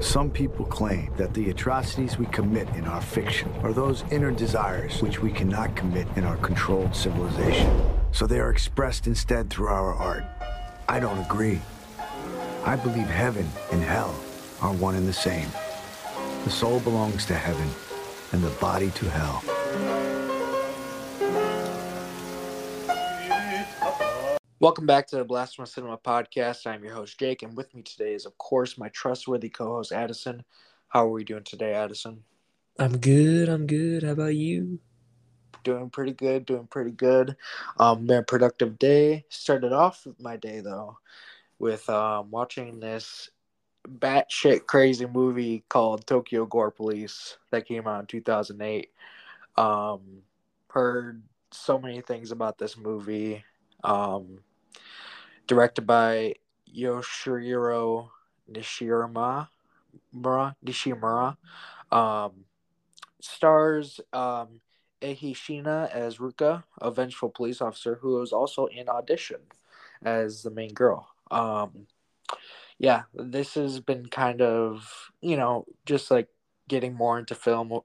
Some people claim that the atrocities we commit in our fiction are those inner desires which we cannot commit in our controlled civilization. So they are expressed instead through our art. I don't agree. I believe heaven and hell are one and the same. The soul belongs to heaven and the body to hell. Welcome back to the Blasphemous Cinema Podcast. I'm your host, Jake, and with me today is, of course, my trustworthy co host, Addison. How are we doing today, Addison? I'm good. I'm good. How about you? Doing pretty good. Doing pretty good. Um, been a productive day. Started off my day, though, with um, watching this batshit crazy movie called Tokyo Gore Police that came out in 2008. Um, heard so many things about this movie. Um, directed by Yoshihiro Nishimura. Nishimura. Um, stars um, Eihi Shiina as Ruka, a vengeful police officer who was also in Audition as the main girl. Um, yeah, this has been kind of, you know, just like getting more into film,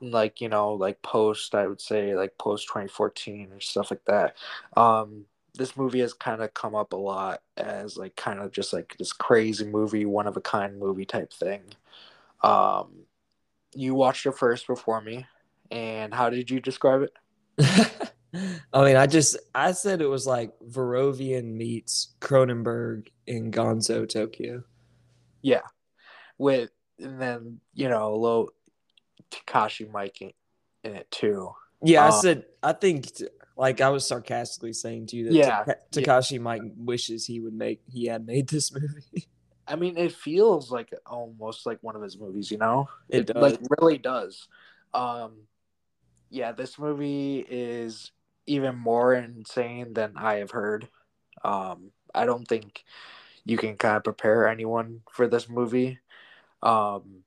like, you know, like post, I would say, like post 2014 or stuff like that. Um, this movie has kind of come up a lot as like kind of just like this crazy movie, one of a kind movie type thing. Um, you watched it first before me, and how did you describe it? I mean, I just I said it was like Verhoeven meets Cronenberg in Gonzo Tokyo. Yeah, with and then you know a little Takashi Miike in, in it too. Yeah, Um, I said I think like I was sarcastically saying to you that Yeah, Taka- yeah. Takashi Miike wishes he would make he had made this movie. I mean, it feels like almost like one of his movies, you know? It does. like really does. Um, yeah, this movie is even more insane than I have heard. Um, I don't think you can kind of prepare anyone for this movie. Um,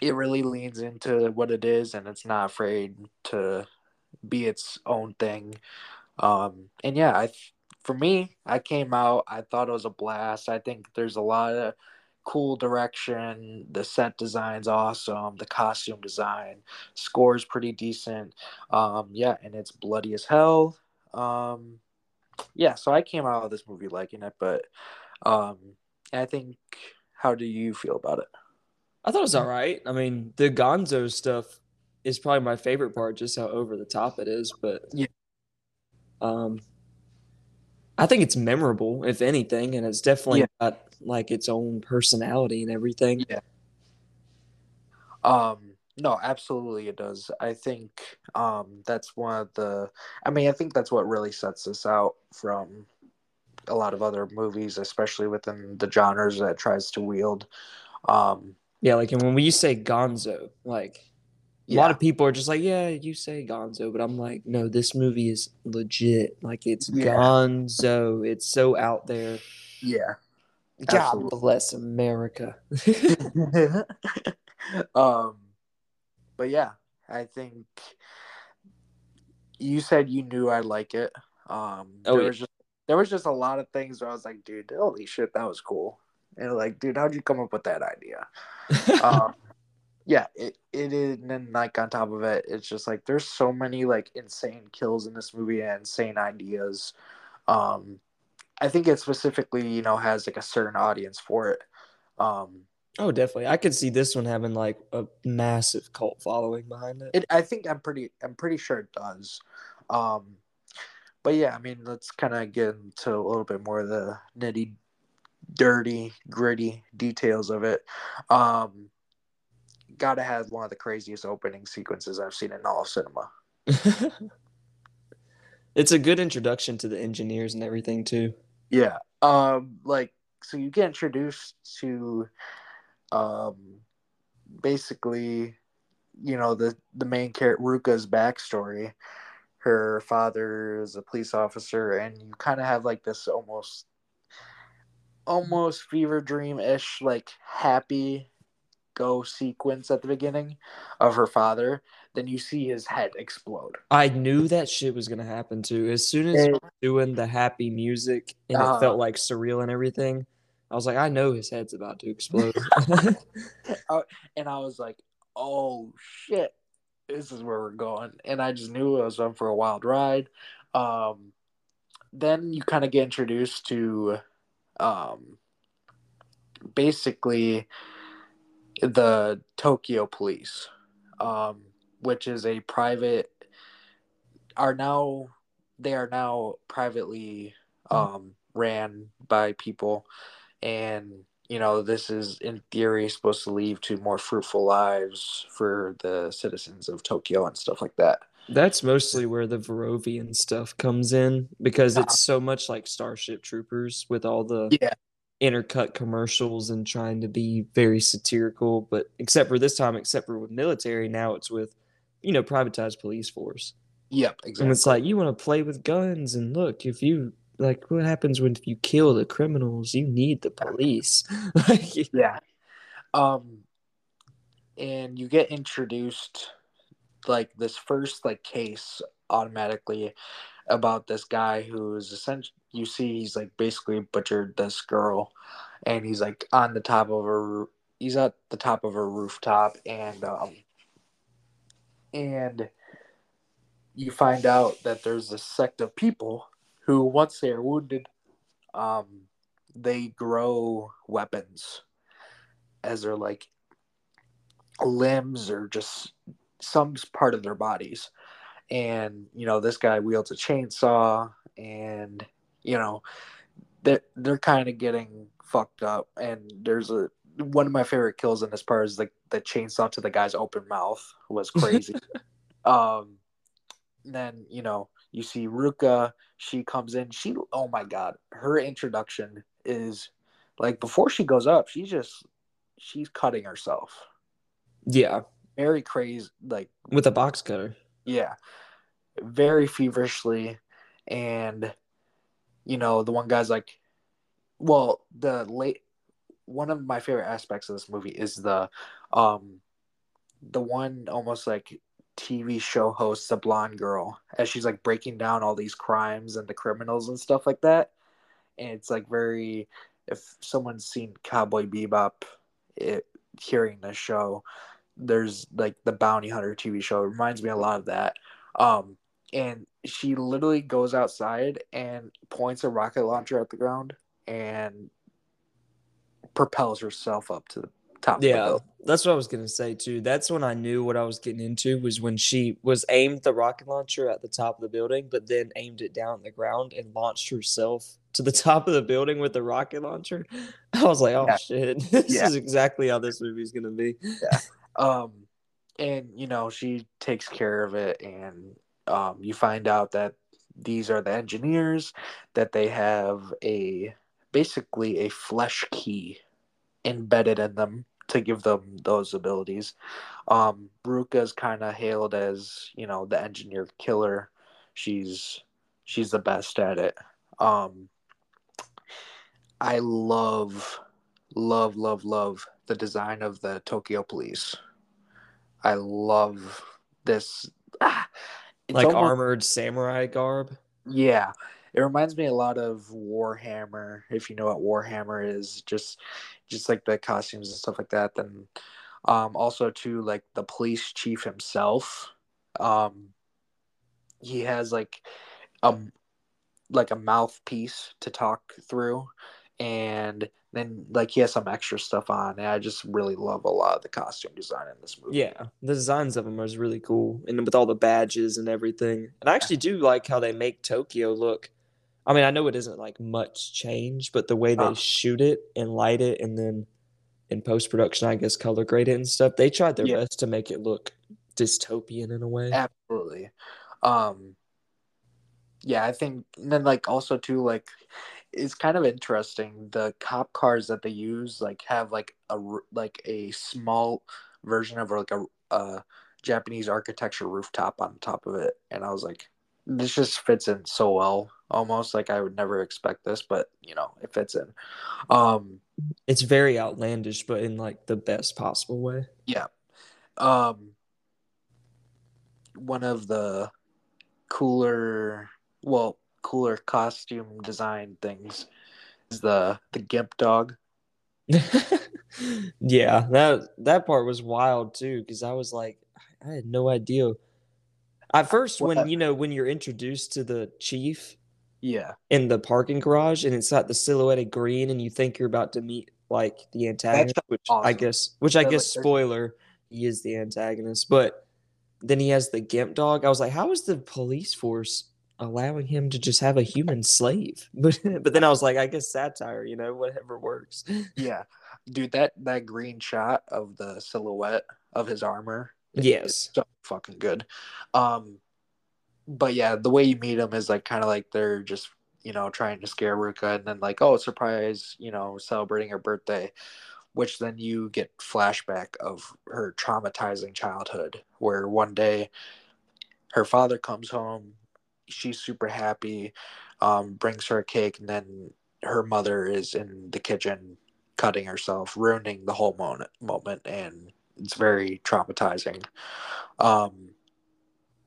it really leans into what it is, and it's not afraid to be its own thing. Um, and yeah, I for me, I came out. I thought it was a blast. I think there's a lot of cool direction. The set design's awesome. The costume design, score's pretty decent. Um, yeah, and it's bloody as hell. Um, yeah, so I came out of this movie liking it, but um, I think. How do you feel about it? I thought it was all right. I mean, the Gonzo stuff is probably my favorite part, just how over the top it is. But Yeah. um, I think it's memorable, if anything, and it's definitely Yeah. got like its own personality and everything. Yeah. Um, no, absolutely it does. I think um that's one of the I mean, I think that's what really sets this out from a lot of other movies, especially within the genres that tries to wield. Um Yeah, like and when we say Gonzo, like a yeah, lot of people are just like, yeah, you say Gonzo, but I'm like, no, this movie is legit. Like it's Yeah. Gonzo. It's so out there. yeah. God Absolutely. bless America. um but yeah, I think you said you knew I'd like it. Um Oh, there yeah. was just there was just a lot of things where I was like, dude, holy shit, that was cool. And like, dude, how'd you come up with that idea? um, yeah, it, it is, and then like on top of it, it's just like there's so many like insane kills in this movie and insane ideas. Um, I think it specifically, you know, has like a certain audience for it. Um, oh, definitely. I could see this one having like a massive cult following behind it. it, I think I'm pretty, I'm pretty sure it does. Um, but yeah, I mean, let's kind of get into a little bit more of the nitty, dirty, gritty details of it. Um, gotta have one of the craziest opening sequences I've seen in all of cinema. it's a good introduction to the engineers and everything too. Yeah. Um like so you get introduced to um basically you know the the main character Ruka's backstory. Her father is a police officer and you kind of have like this almost almost fever dream ish like happy go sequence at the beginning of her father then you see his head explode I knew that shit was gonna happen too. As soon as It- doing the happy music and Uh-huh. it felt like surreal and everything, I was like, I know his head's about to explode. and I was like, "Oh shit, this is where we're going." And I just knew I was on for a wild ride. Um, then you kind of get introduced to, um, basically the Tokyo Police, um, which is a private, are now they are now privately um, ran by people, and you know this is in theory supposed to lead to more fruitful lives for the citizens of Tokyo and stuff like that. That's mostly where the Varovian stuff comes in because it's so much like Starship Troopers with all the Yeah. Intercut commercials and trying to be very satirical. But except for this time, except for with military, now it's with, you know, privatized police force. Yep, exactly. And it's like you want to play with guns and look, if you like what happens when if you kill the criminals, you need the police. like Yeah. Um and you get introduced like this first like case automatically about this guy who's essentially you see he's like basically butchered this girl and he's like on the top of a he's at the top of a rooftop and um and you find out that there's a sect of people who once they are wounded um they grow weapons as their like limbs or just some part of their bodies. And you know this guy wields a chainsaw and you know they're, they're kind of getting fucked up and there's a one of my favorite kills in this part is like the chainsaw to the guy's open mouth was crazy. Um then you know you see ruka she comes in she oh my god her introduction is like before she goes up she's just she's cutting herself. Yeah, very crazy like with a box cutter. yeah. Very feverishly and you know the one guy's like well the late one of my favorite aspects of this movie is the um the one almost like tv show host the blonde girl as she's like breaking down all these crimes and the criminals and stuff like that. And it's like very if someone's seen cowboy bebop it hearing this show there's like the bounty hunter tv show it reminds me a lot of that. Um and she literally goes outside and points a rocket launcher at the ground and propels herself up to the top of the Yeah, that's what I was gonna say too. That's when I knew what I was getting into was when she was aimed the rocket launcher at the top of the building, but then aimed it down the ground and launched herself to the top of the building with the rocket launcher. I was like, oh Yeah. shit, this Yeah. is exactly how this movie's gonna be. um and you know she takes care of it and um you find out that these are the engineers that they have a basically a flesh key embedded in them to give them those abilities. Um Ruka's kind of hailed as you know the engineer killer. She's she's the best at it. Um i love love love love the design of the tokyo police. I love this ah, it's like almost- armored samurai garb. yeah it reminds me a lot of warhammer if you know what warhammer is just just like the costumes and stuff like that then um also too like the police chief himself um he has like um like a mouthpiece to talk through and then like he has some extra stuff on and i just really love a lot of the costume design in this movie Yeah, the designs of them are really cool, and with all the badges and everything. And I actually do like how they make Tokyo look. I mean, I know it isn't like much change, but the way they shoot it and light it, and then in post production, I guess color grade it and stuff. They tried their Yeah. best to make it look dystopian in a way. absolutely um yeah i think and then like also too like it's kind of interesting the cop cars that they use like have like a like a small version of like a, a japanese architecture rooftop on top of it and i was like this just fits in so well almost like i would never expect this but you know it fits in um It's very outlandish, but in like the best possible way. Yeah. Um one of the cooler well, cooler costume design things is the the gimp dog. yeah, that that part was wild too because I was like, I had no idea. At first, when you know when you're introduced to the chief Yeah, in the parking garage and it's got the silhouette of green and you think you're about to meet like the antagonist, which I guess, which I They're guess like- spoiler, he is the antagonist. But then he has the gimp dog. I was like, how is the police force allowing him to just have a human slave? But but then I was like, I guess satire, you know, whatever works. yeah, dude. That that green shot of the silhouette of his armor. Yes. so fucking good. Um, but yeah, the way you meet him is like kind of like they're just you know trying to scare Ruka, and then like oh surprise, you know celebrating her birthday, which then you get flashback of her traumatizing childhood, where one day her father comes home, she's super happy, um, brings her a cake, and then her mother is in the kitchen cutting herself, ruining the whole moment, moment and it's very traumatizing. Um,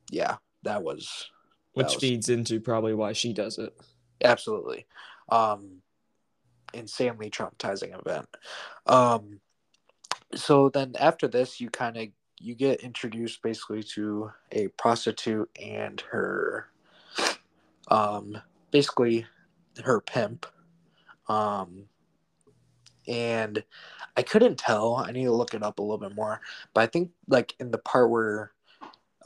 yeah, that was Which was- feeds into probably why she does it. absolutely um, insanely traumatizing event. Um, so then after this, you kind of you get introduced basically to a prostitute and her, um, basically her pimp. Um, and I couldn't tell. I need to look it up a little bit more. But I think like in the part where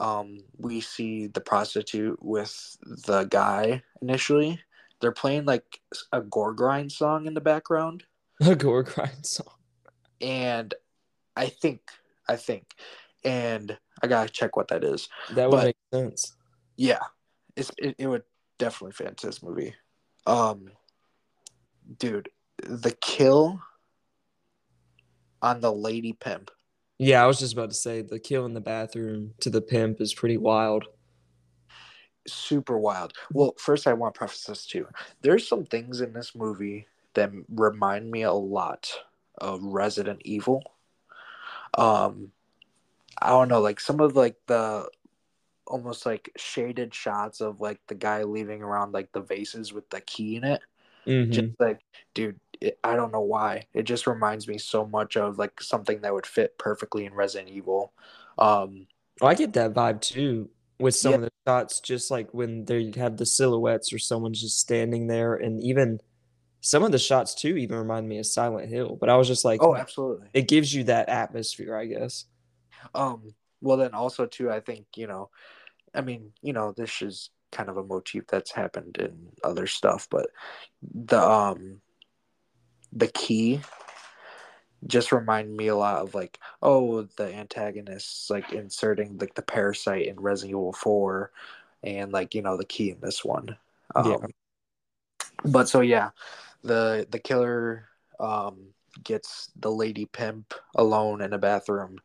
um we see the prostitute with the guy initially, they're playing like a gore grind song in the background. A gore grind song. And I think I think and I gotta check what that is. That would But- make sense. Yeah. It's it, it would definitely fit into this movie. Um dude, the kill on the lady pimp Yeah, I was just about to say the kill in the bathroom to the pimp is pretty wild. super wild. Well, first I want to preface this too. There's some things in this movie that remind me a lot of Resident Evil. Um, I don't know, like some of like the almost like shaded shots of like the guy leaving around like the vases with the key in it. Mhm. Just like, dude, it, I don't know why. It just reminds me so much of like something that would fit perfectly in Resident Evil. Um, Well, I get that vibe too with some Yeah. of the shots, just like when they have the silhouettes or someone's just standing there, and even some of the shots too even remind me of Silent Hill. But I was just like, oh, absolutely. it gives you that atmosphere, I guess. Um, well, then also too, I think you know, I mean, you know, this is kind of a motif that's happened in other stuff, but the um, the key just remind me a lot of like, oh, the antagonists like inserting like the parasite in Resident Evil Four, and like you know the key in this one. Um, Yeah. But so yeah, the the killer um gets the lady pimp alone in a bathroom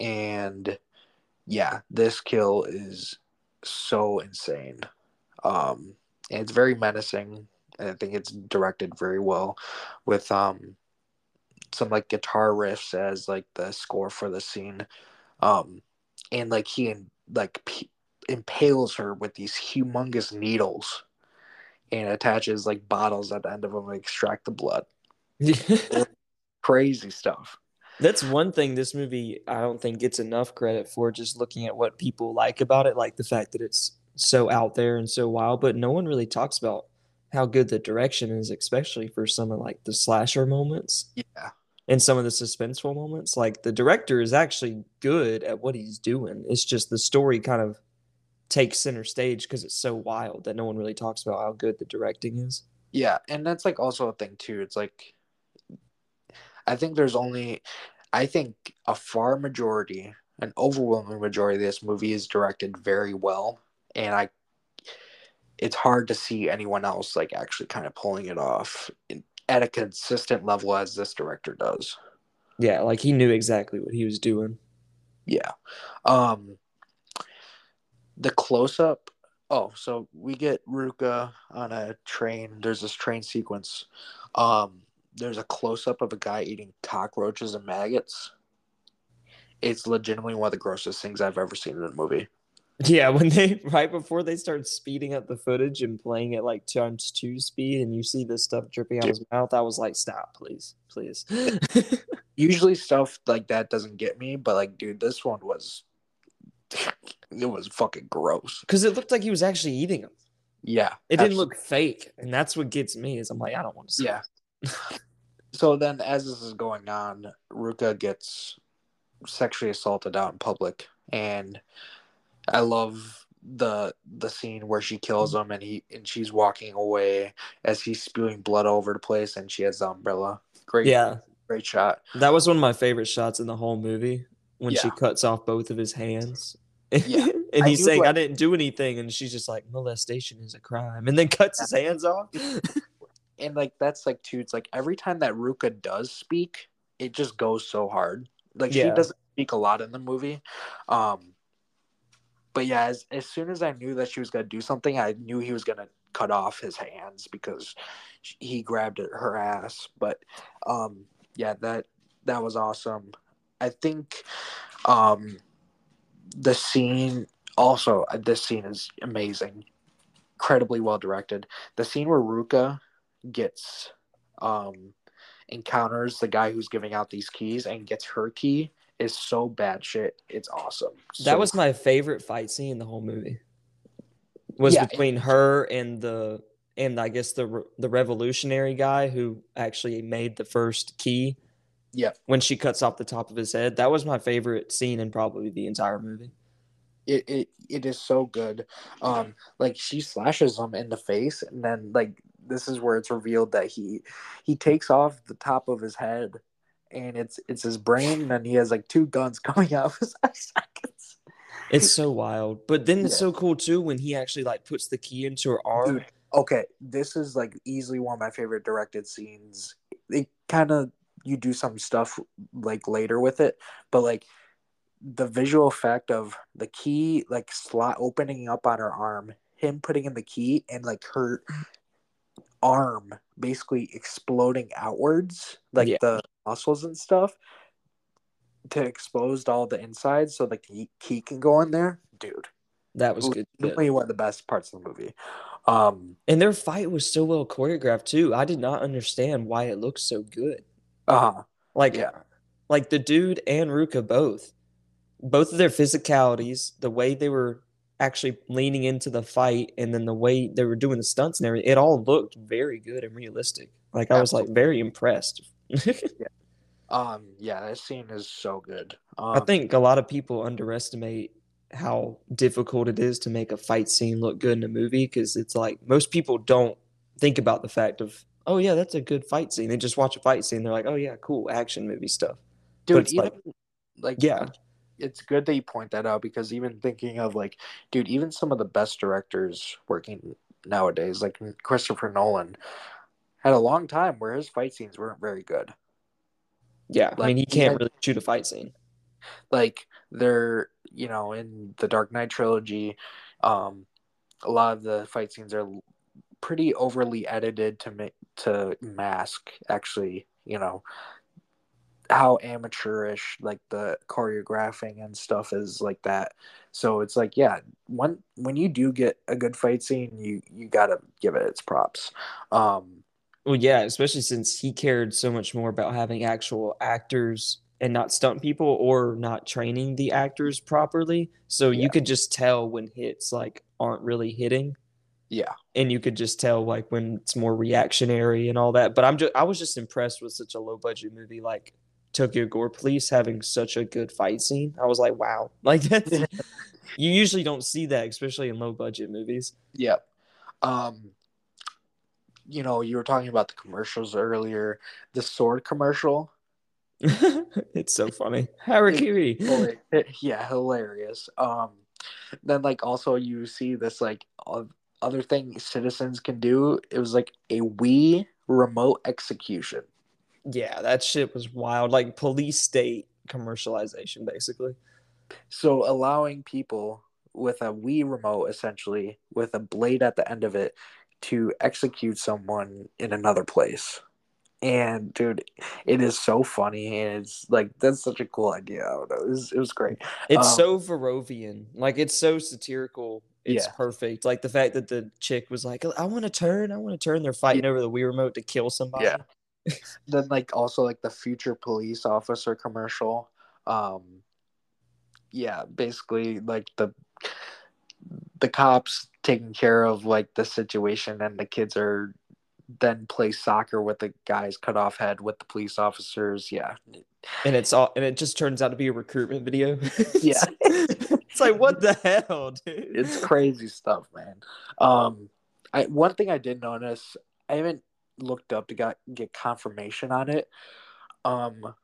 and yeah this kill is so insane. Um and it's very menacing and i think it's directed very well with um some like guitar riffs as like the score for the scene. Um and like he like p- impales her with these humongous needles and attaches like bottles at the end of them to extract the blood. Crazy stuff That's one thing this movie I don't think gets enough credit for just looking at what people like about it, like the fact that it's so out there and so wild, but no one really talks about how good the direction is, especially for some of like the slasher moments yeah and some of the suspenseful moments. Like the director is actually good at what he's doing. It's just the story kind of takes center stage because it's so wild that no one really talks about how good the directing is. Yeah, and that's like also a thing too. It's like I think there's only I think a far majority, an overwhelming majority of this movie is directed very well and I it's hard to see anyone else like actually kind of pulling it off in, at a consistent level as this director does. Yeah, like he knew exactly what he was doing. Yeah. Um the close up oh, so we get Ruka on a train. There's this train sequence. Um there's a close up of a guy eating cockroaches and maggots. It's legitimately one of the grossest things I've ever seen in a movie. Yeah, when they right before they start speeding up the footage and playing it like times two speed, and you see this stuff dripping out his mouth, I was like, "Stop, please, please." Usually stuff like that doesn't get me, but like, dude, this one was it was fucking gross. Because it looked like he was actually eating them. Yeah, It didn't look fake, and that's what gets me. Is I'm like, I don't want to see. Yeah. So then, as this is going on, Ruka gets sexually assaulted out in public, and I love the the scene where she kills him and he and she's walking away as he's spewing blood all over the place, and she has the umbrella. Great, Yeah, great shot. that was one of my favorite shots in the whole movie when she cuts off both of his hands. Yeah. and he's do saying, "I didn't do anything," and she's just like, "Molestation is a crime," and then cuts his hands off. and like that's like too. It's like every time that Ruka does speak, it just goes so hard. Like she doesn't speak a lot in the movie, um. But yeah, as as soon as I knew that she was gonna do something, I knew he was gonna cut off his hands because he grabbed her ass. But um, yeah, that that was awesome. I think um, the scene also uh, this scene is amazing, incredibly well directed. The scene where Ruka gets um encounters the guy who's giving out these keys and gets her key is so bad shit. It's awesome. that So- was my favorite fight scene in the whole movie. Was Yeah. between her and the and I guess the the revolutionary guy who actually made the first key. Yeah. When she cuts off the top of his head, that was my favorite scene in probably the entire movie. it, it it is so good. Um like she slashes him in the face and then like this is where it's revealed that he he takes off the top of his head and it's it's his brain and he has like two guns coming out of his eye sockets. It's so wild. But then it's Yeah. so cool too when he actually like puts the key into her arm. Dude, okay, this is like easily one of my favorite directed scenes. It kind of you do some stuff like later with it, but like the visual effect of the key like slot opening up on her arm, him putting in the key, and like her arm basically exploding outwards, like Yeah. the muscles and stuff, to expose all the inside, so like the key can go in there, dude. That was good. Definitely one of the best parts of the movie. Um, And their fight was so well choreographed too. I did not understand why it looked so good. uh huh. Like, Yeah. like the dude and Ruka both, both of their physicalities, the way they were actually leaning into the fight, and then the way they were doing the stunts and everything, it all looked very good and realistic. Like I was like very impressed. Um, yeah, that scene is so good. Um, I think a lot of people underestimate how difficult it is to make a fight scene look good in a movie because it's like most people don't think about the fact of oh yeah that's a good fight scene they just watch a fight scene they're like oh yeah cool action movie stuff dude, even like- like, yeah it's good that you point that out because even thinking of like, dude, even some of the best directors working nowadays, like Christopher Nolan, had a long time where his fight scenes weren't very good. yeah i mean he can't had- really shoot a fight scene Like they're, you know, in the Dark Knight trilogy, um, a lot of the fight scenes are pretty overly edited to make to mask actually, you know, how amateurish like the choreographing and stuff is like that. So it's like, yeah, when when you do get a good fight scene, you you gotta give it its props. Um, well yeah especially since he cared so much more about having actual actors and not stunt people or not training the actors properly so Yeah. you could just tell when hits like aren't really hitting yeah, and you could just tell like when it's more reactionary and all that. But I'm just I was just impressed with such a low budget movie like Tokyo Gore Police having such a good fight scene. I was like, wow, like that's you usually don't see that, especially in low budget movies. yeah. Um, you know, you were talking about the commercials earlier. The sword commercial, it's so funny, Harakiri. Yeah, hilarious. Um, then like also you see this like other thing citizens can do. It was like a Wii remote execution. Yeah, that shit was wild. Like police state commercialization, basically. So allowing people with a Wii remote essentially with a blade at the end of it to execute someone in another place. And dude, it is so funny, and it's like that's such a cool idea. I don't know. It was, it was great. It's Um, so Verhoeven. Like it's so satirical. It's Yeah. perfect. Like the fact that the chick was like, "I want to turn. I want to turn." They're fighting over the Wii remote to kill somebody. Yeah. Then like also like the future police officer commercial. Um, yeah, basically like the the cops taking care of like the situation, and the kids are then play soccer with the guy's cut off head with the police officers. Yeah, And it's all and it just turns out to be a recruitment video. Yeah. it's like what the hell, dude? it's crazy stuff, man. Um, I one thing I did notice, I haven't looked up to got, get confirmation on it. Um,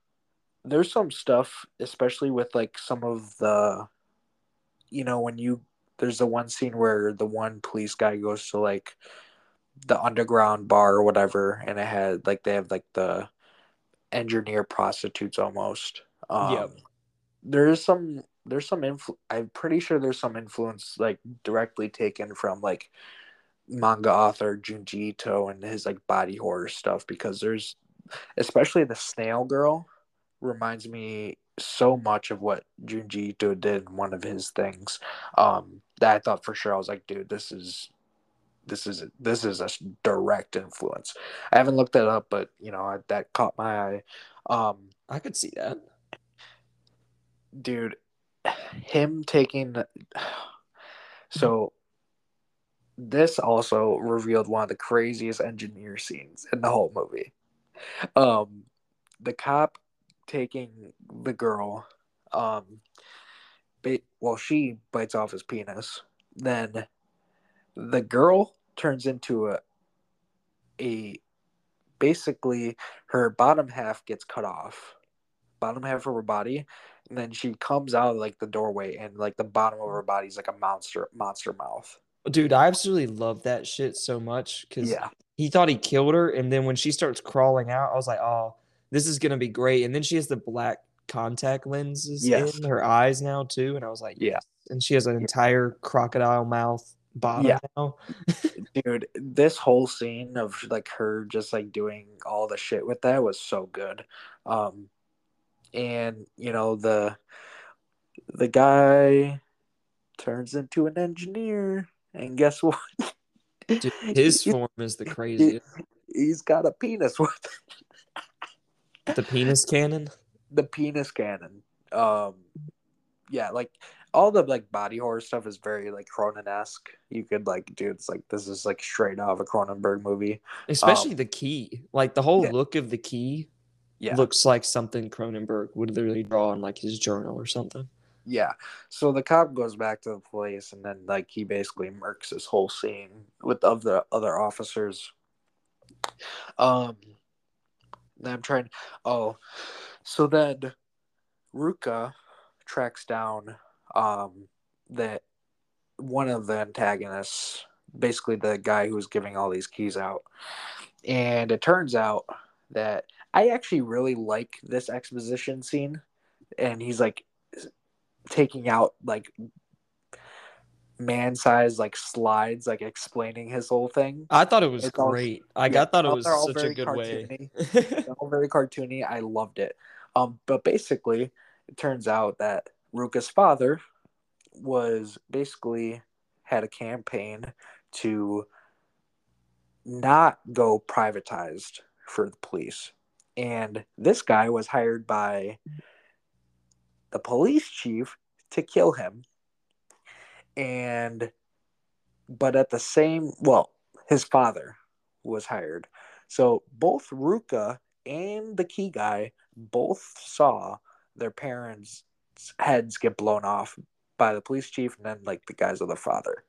there's some stuff, especially with like some of the, you know, when you there's the one scene where the one police guy goes to like the underground bar or whatever, and it had like they have like the engineer prostitutes almost. Um, Yep. There is some there's some influ- I'm pretty sure there's some influence like directly taken from like manga author Junji Ito and his like body horror stuff because there's especially the snail girl reminds me so much of what Junji Ito did in one of his things um that I thought for sure I was like dude this is this is this is a direct influence I haven't looked that up but you know I, that caught my eye um I could see that. dude him taking so this also revealed one of the craziest engineer scenes in the whole movie. Um the cop taking the girl um ba- well she bites off his penis. Then the girl turns into a a basically her bottom half gets cut off bottom half of her body and then she comes out like the doorway and like the bottom of her body is like a monster monster mouth Dude, I absolutely love that shit so much because yeah he thought he killed her, and then when she starts crawling out, I was like, "Oh, this is gonna be great." And then she has the black contact lenses Yes. in her eyes now too, and I was like, Yeah. "Yes." And she has an entire crocodile mouth bottom Yeah. now. dude this whole scene of like her just like doing all the shit with that was so good um and you know the the guy turns into an engineer and guess what Dude, his form is the craziest. he's got a penis with The penis cannon. the penis cannon um yeah like all the like body horror stuff is very like Cronin-esque. You could like, dude, it's like this is like straight out of a Cronenberg movie. Especially the key. Like the whole yeah. look of the key Yeah, looks like something Cronenberg would literally draw in like his journal or something. Yeah. So the cop goes back to the police, and then like he basically murks this whole scene with of the other officers. Um I'm trying oh so then Ruka tracks down um that one of the antagonists, basically the guy who was giving all these keys out. And it turns out that I actually really like this exposition scene. And he's like taking out like man sized like slides, like explaining his whole thing. I thought it was It's all- great. I yeah, got thought it was all such a good way. cartoony. They're all very cartoony. I loved it. Um, but basically, it turns out that Ruka's father was basically had a campaign to not go privatized for the police. And this guy was hired by the police chief to kill him. And but at the same well, his father was hired. So both Ruka and the key guy both saw their parents' heads get blown off by the police chief and then like the guys of the father.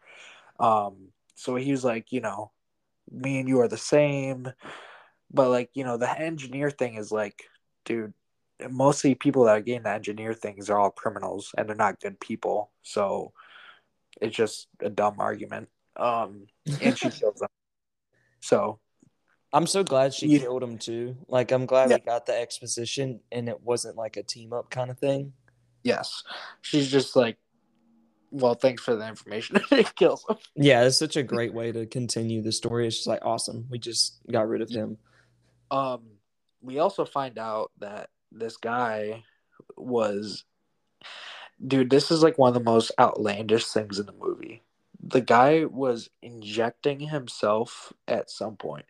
Um, so he was like, you know, me and you are the same. But like, you know, the engineer thing is like, dude, mostly people that are getting the engineer things are all criminals and they're not good people. So it's just a dumb argument. Um, and she kills them. So I'm so glad she Yeah. killed him too. Like I'm glad Yeah. we got the exposition and it wasn't like a team up kind of thing. yes, she's just like, well, thanks for the information. it kills them. Yeah, it's such a great way to continue the story. It's just like awesome. We just got rid of him. Um, we also find out that this guy was dude this is like one of the most outlandish things in the movie. The guy was injecting himself at some point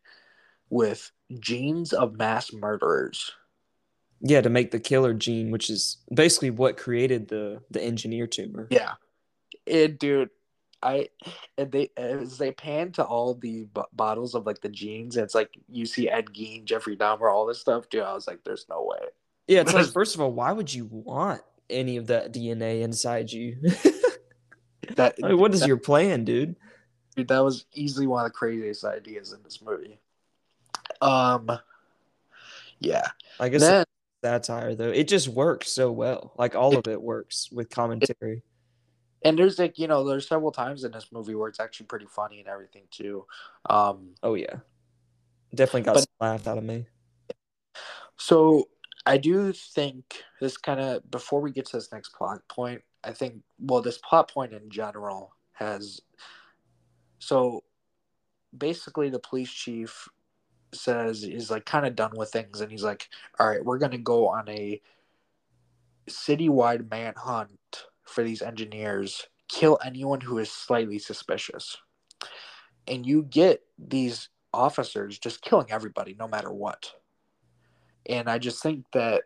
with genes of mass murderers. Yeah, to make the killer gene, which is basically what created the the engineer tumor. yeah. It dude i and they as they pan to all the b- bottles of like the genes it's like you see ed gein jeffrey dahmer all this stuff dude i was like there's no way Yeah, it's like first of all, why would you want any of that DNA inside you? that I mean, what is that- your plan, dude? Dude, that was easily one of the craziest ideas in this movie. Um, yeah. I guess Then, satire though, it just works so well. Like all of it works with commentary. and there's like you know, there's several times in this movie where it's actually pretty funny and everything too. Um, Oh yeah, definitely got But- some laugh out of me. so I do think this kind of before we get to this next plot point, I think well, this plot point in general has so basically the police chief says is like kind of done with things and he's like all right we're to go on a citywide manhunt for these engineers. Kill anyone who is slightly suspicious. And you get these officers just killing everybody no matter what and i just think that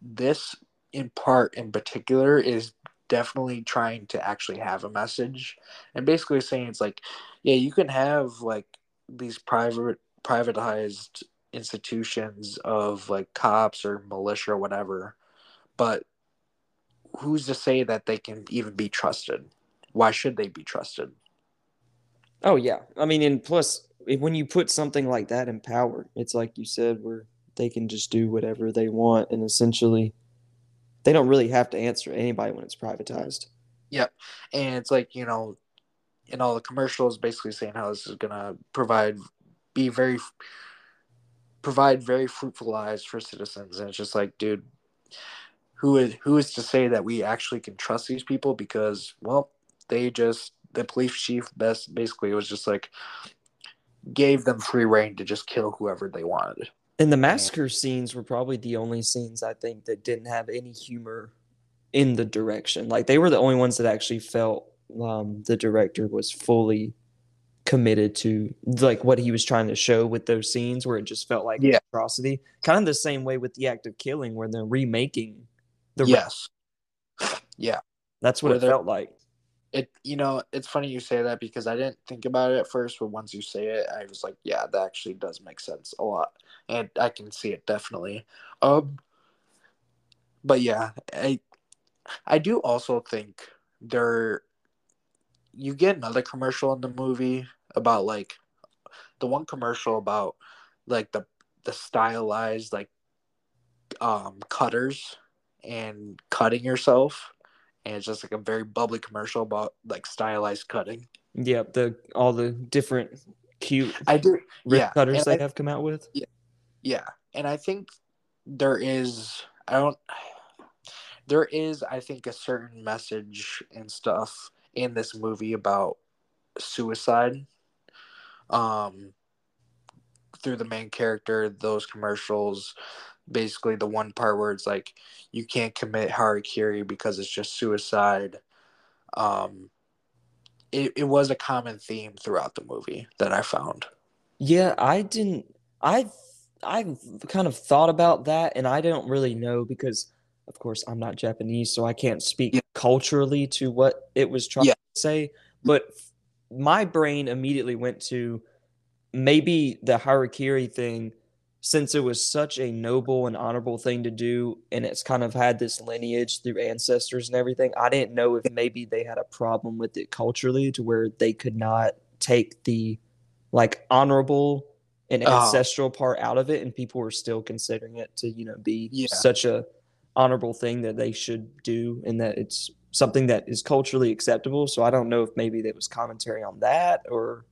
this in part in particular is definitely trying to actually have a message and basically saying it's like yeah you can have like these private privatized institutions of like cops or militia or whatever but who's to say that they can even be trusted? Why should they be trusted? Oh yeah, I mean, and plus when you put something like that in power, it's like you said, where they can just do whatever they want, and essentially, they don't really have to answer anybody when it's privatized. Yep. And it's like you know in all the commercials basically saying how this is gonna provide be very provide very fruitful lives for citizens and it's just like dude who is who is to say that we actually can trust these people because well they just the police chief best basically was just like gave them free reign to just kill whoever they wanted And the massacre scenes were probably the only scenes I think that didn't have any humor in the direction. Like they were the only ones that actually felt um, the director was fully committed to like what he was trying to show with those scenes, where it just felt like Yeah. atrocity. Kind of the same way with the act of killing, where they're remaking the. yes yeah that's what Where it felt like. It you know it's funny you say that because i didn't think about it at first but once you say it i was like yeah that actually does make sense a lot. And i can see it definitely. Um but yeah i i do also think there you get another commercial in the movie about like the one commercial about like the the stylized like um cutters and cutting yourself and it's just like a very bubbly commercial about like stylized cutting. Yeah, the all the different cute I do, rip yeah, cutters and they I- have come out with. Yeah, yeah, and I think there is. I don't. There is, I think, a certain message and stuff in this movie about suicide. Um, through the main character, those commercials, basically the one part where it's like you can't commit harakiri because it's just suicide. Um, it, it was a common theme throughout the movie that I found. Yeah, I didn't. I I kind of thought about that, and I don't really know because, of course, I'm not Japanese, so I can't speak Yeah. culturally to what it was trying Yeah. to say. But my brain immediately went to maybe the harakiri thing, since it was such a noble and honorable thing to do, and it's kind of had this lineage through ancestors and everything. I didn't know if maybe they had a problem with it culturally to where they could not take the like honorable and Oh. ancestral part out of it and people were still considering it to you know be Yeah. such a honorable thing that they should do and that it's something that is culturally acceptable so i don't know if maybe there was commentary on that or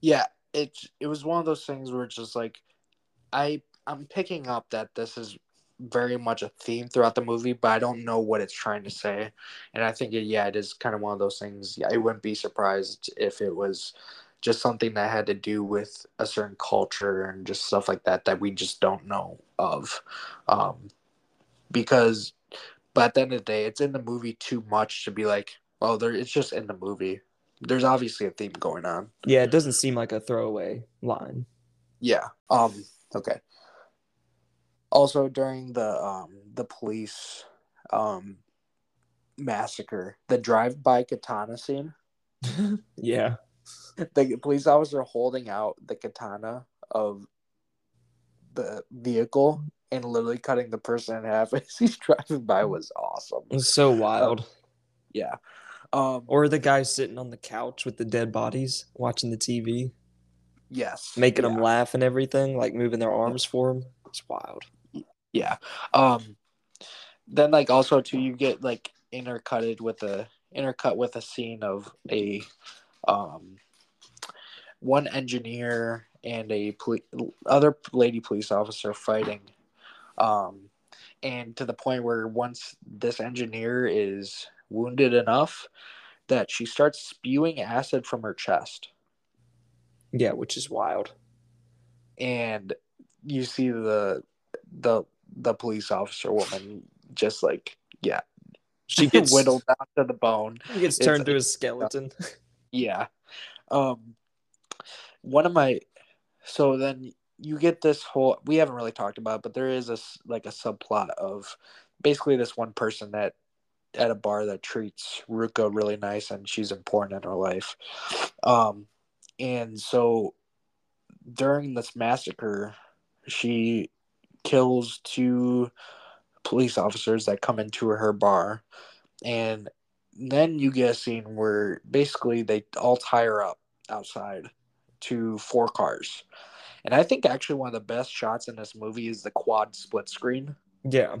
yeah it it was one of those things where it's just like i i'm picking up that this is very much a theme throughout the movie but i don't know what it's trying to say and i think it, yeah it is kind of one of those things yeah, i wouldn't be surprised if it was just something that had to do with a certain culture and just stuff like that that we just don't know of. Um, because, but at the end of the day, it's in the movie too much to be like, oh, there. It's just in the movie. There's obviously a theme going on. Yeah, it doesn't seem like a throwaway line. Yeah. Um. Okay. Also, during the um the police um massacre, the drive-by katana scene, yeah. the police officer holding out the katana of the vehicle and literally cutting the person in half as he's driving by was awesome. It was so wild. Yeah. Um. Or the guy sitting on the couch with the dead bodies watching the TV, Yes. making yeah. them laugh and everything, like moving their arms for him. It's wild. Yeah. Um then like also too you get like intercutted with a intercut with a scene of a um one engineer and a poli- other lady police officer fighting um and to the point where once this engineer is wounded enough that she starts spewing acid from her chest Yeah, which is wild. and you see the the the police officer woman just like yeah She gets whittled down to the bone He gets It's- turned to a skeleton. yeah um one of my so then you get this whole we haven't really talked about it, but there is a like a subplot of basically this one person that at a bar that treats Ruka really nice and she's important in her life um and so during this massacre she kills two police officers that come into her bar and then you get a scene where basically they all tie her up outside to four cars. And I think actually one of the best shots in this movie is the quad split screen. yeah.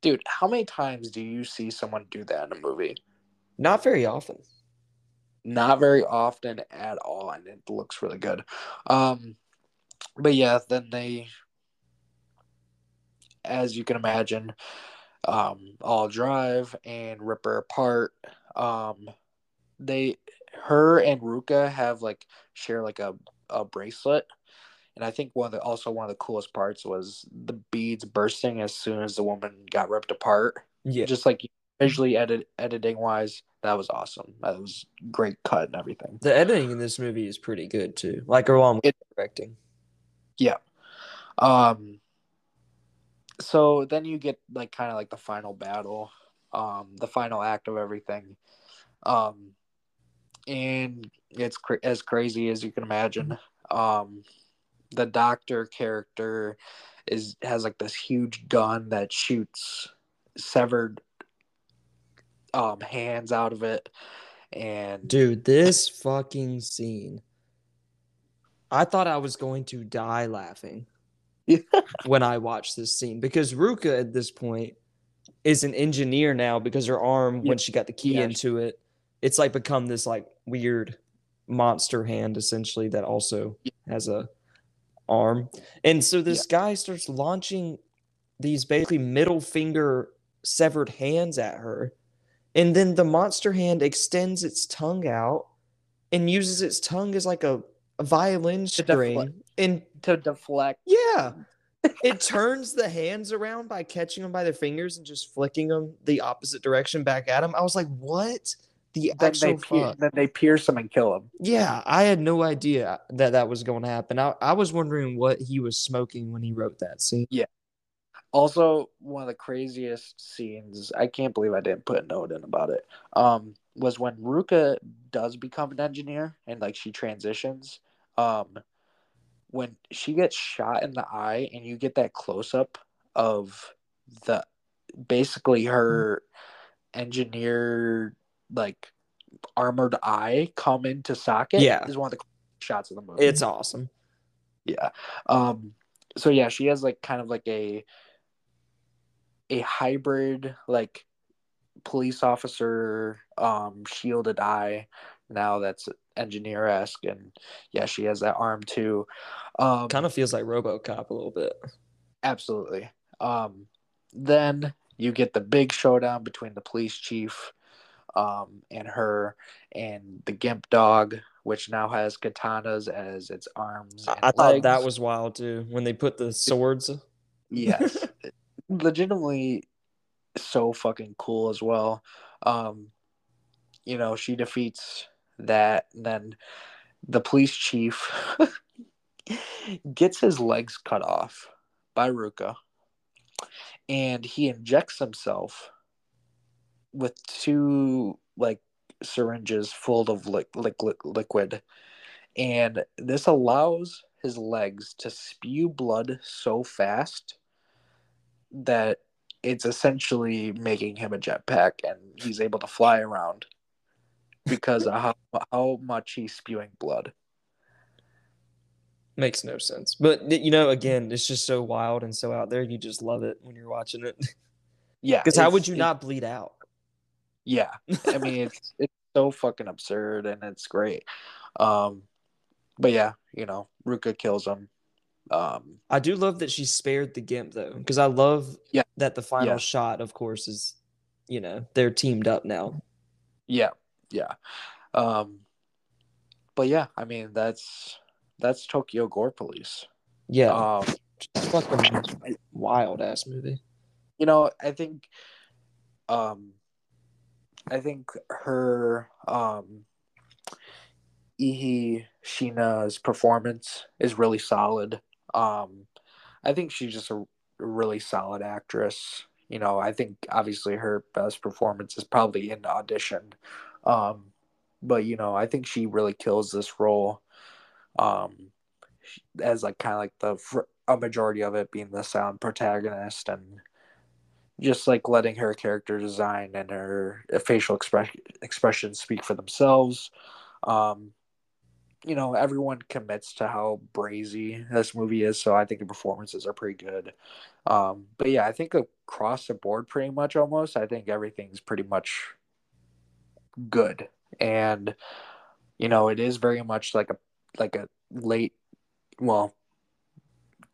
Dude, how many times do you see someone do that in a movie? Not very often. Not very often at all, and it looks really good. Um, but yeah, then they, as you can imagine, um, all drive and rip her apart. Um, they, her and Ruka have like share like a, a bracelet, and I think one of the also one of the coolest parts was the beads bursting as soon as the woman got ripped apart. Yeah. Just like visually edit editing wise, that was awesome. That was great cut and everything. The editing in this movie is pretty good too. Like along with It- directing. Yeah. Um so then you get like kind of like the final battle, um the final act of everything. Um and it's cra- as crazy as you can imagine. Um the doctor character is has like this huge gun that shoots severed um hands out of it and Dude, this fucking scene. I thought I was going to die laughing when I watched this scene because Ruka at this point is an engineer now because her arm, Yeah. when she got the key Yeah. into it, it's like become this like weird monster hand essentially that also has a arm. And so this guy starts launching these basically middle finger severed hands at her. And then the monster hand extends its tongue out and uses its tongue as like a, a violin To string. And to deflect yeah, it turns the hands around by catching them by their fingers and just flicking them the opposite direction back at him. I was like, what? The then actual they pier- then they pierce him and kill him. Yeah, I had no idea that that was going to happen. I, I was wondering what he was smoking when he wrote that scene. Also, one of the craziest scenes, I can't believe I didn't put a note in about it, um, was when Ruka does become an engineer and like she transitions. Um, when she gets shot in the eye and you get that close up of the basically her engineer like armored eye come into socket Yeah. is one of the shots of the movie. It's awesome. Yeah. Um so yeah, she has like kind of like a a hybrid like police officer um shielded eye now that's engineer esque and yeah, she has that arm too. Um Kind of feels like RoboCop a little bit. absolutely. Um then you get the big showdown between the police chief um, and her and the Gimp dog, which now has katanas as its arms. I, I thought that was wild too when they put the swords. yes, legitimately so fucking cool as well. Um, you know, she defeats that, and then the police chief gets his legs cut off by Ruka, and he injects himself with two like syringes full of li- liquid liquid, and this allows his legs to spew blood so fast that it's essentially making him a jetpack and he's able to fly around because of how, how much he's spewing blood. Makes no sense. But you know, again, it's just so wild and so out there. You just love it when you're watching it. Yeah. Because how would you not bleed out? Yeah. I mean, it's it's so fucking absurd and it's great. Um, but yeah, you know, Ruka kills him. Um, I do love that she spared the Gimp though, because I love Yeah. that the final Yeah. shot, of course, is you know they're teamed up now. yeah, yeah. Um, but yeah, I mean that's that's Tokyo Gore Police. Yeah, Um, fucking wild ass movie. you know, I think, um, I think her, um, Eihi Shiina's performance is really solid. Um, I think she's just a really solid actress. You know, I think obviously her best performance is probably in audition. Um, but you know, I think she really kills this role. Um, as like kind of like the a majority of it being the sound protagonist and just like letting her character design and her facial expression speak for themselves. Um, you know, everyone commits to how brazy this movie is, so I think the performances are pretty good. Um, but yeah, I think across the board, pretty much almost, I think everything's pretty much good, and you know, it is very much like a like a late, well,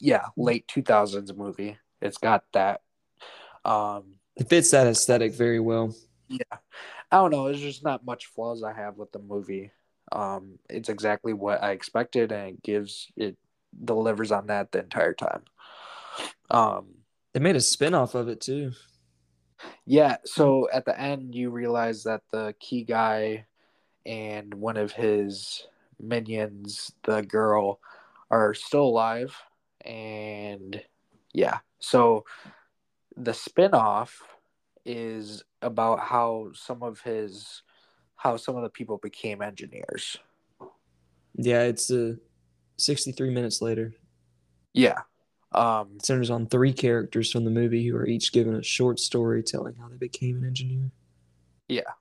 yeah, late two thousands movie. It's got that. Um, It fits that aesthetic very well. yeah, I don't know. There's just not much flaws I have with the movie. Um, it's exactly what I expected, and it gives it delivers on that the entire time. Um, They made a spin-off of it too. yeah. So at the end, you realize that the key guy and one of his minions, the girl, are still alive, and yeah. So the spin-off is about how some of his how some of the people became engineers. Yeah, it's uh, 63 minutes later. Yeah. Um It centers on three characters from the movie who are each given a short story telling how they became an engineer. yeah.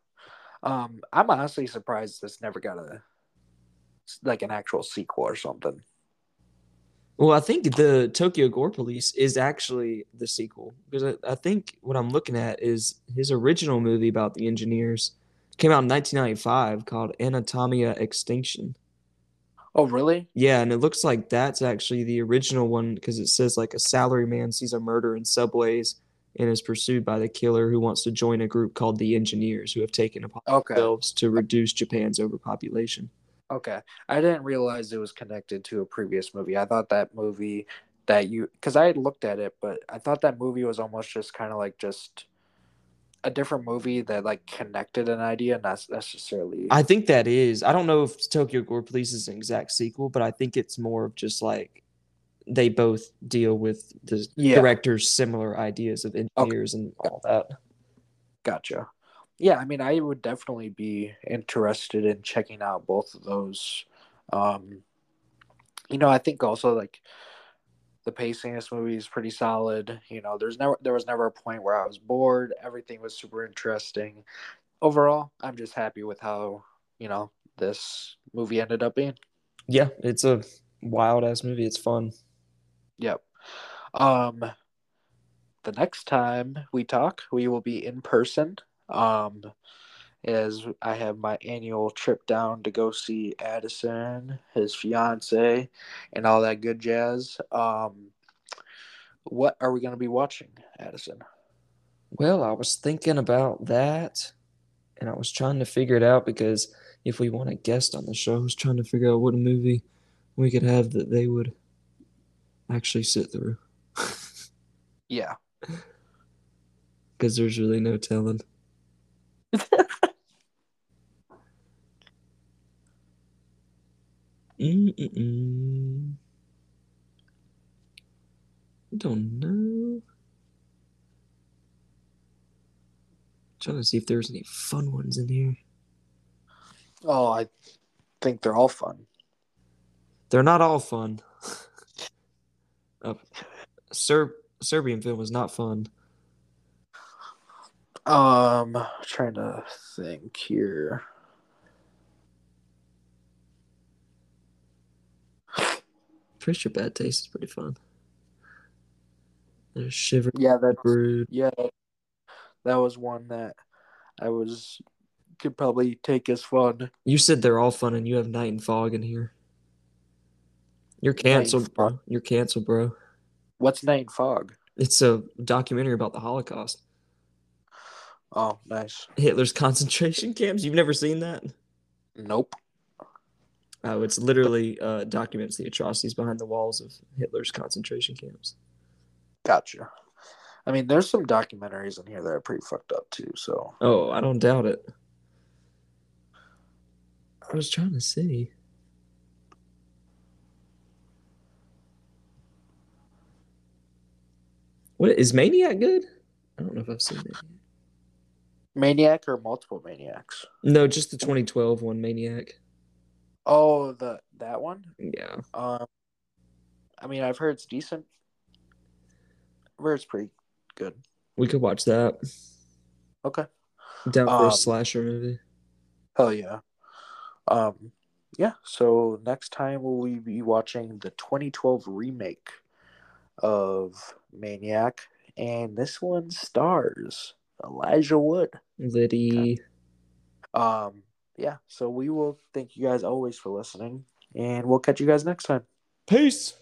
Um I'm honestly surprised this never got a like an actual sequel or something. Well, I think the Tokyo Gore Police is actually the sequel because I, I think what I'm looking at is his original movie about the engineers came out in 1995 called Anatomia Extinction. Oh really? Yeah, and it looks like that's actually the original one because it says like a salaryman sees a murder in subways and is pursued by the killer who wants to join a group called the Engineers who have taken upon Okay. themselves to reduce Japan's overpopulation. Okay. I didn't realize it was connected to a previous movie. I thought that movie that you because I had looked at it, but I thought that movie was almost just kind of like just a different movie that like connected an idea, not necessarily. I think that is. I don't know if Tokyo Gore Police is an exact sequel, but I think it's more of just like they both deal with the Yeah. director's similar ideas of engineers and all that. Gotcha. Yeah, I mean, I would definitely be interested in checking out both of those. Um, you know, I think also like the pacing of this movie is pretty solid. You know, there's never there was never a point where I was bored. Everything was super interesting. Overall, I'm just happy with how you know this movie ended up being. Yeah, it's a wild ass movie. It's fun. Yep. Um, the next time we talk, we will be in person. Um, as I have my annual trip down to go see Addison, his fiance, and all that good jazz. Um, what are we going to be watching, Addison? Well, I was thinking about that. and I was trying to figure it out because if we want a guest on the show, I was trying to figure out what a movie we could have that they would actually sit through. Yeah. Because there's really no telling. Mm-mm-mm. Don't know. Trying to see if there's any fun ones in here. Oh, I think they're all fun. They're not all fun. uh, Serb Serbian film was not fun. Um, trying to think here. Pretty sure Bad Taste is pretty fun. There's Shiver Yeah, that Brood. yeah, that was one that I was could probably take as fun. You said they're all fun, and you have Night and Fog in here. You're canceled, bro. You're canceled, bro. What's Night and Fog? It's a documentary about the Holocaust. Oh, nice. Hitler's concentration camps. You've never seen that? Nope. It's literally uh, documents the atrocities behind the walls of Hitler's concentration camps. Gotcha. I mean, there's some documentaries in here that are pretty fucked up too. So Oh, I don't doubt it. I was trying to see. What is Maniac good? I don't know if I've seen it. Maniac or multiple Maniacs? No, just the 2012 one, Maniac. Oh, the that one. Yeah. Um, I mean, I've heard it's decent. I've heard it's pretty good. We could watch that. Okay. Down for Um, a slasher movie. Hell yeah. Um, yeah. So next time we'll be watching the 2012 remake of Maniac, and this one stars Elijah Wood. Liddy. Um, yeah. So we will thank you guys always for listening, and we'll catch you guys next time. Peace.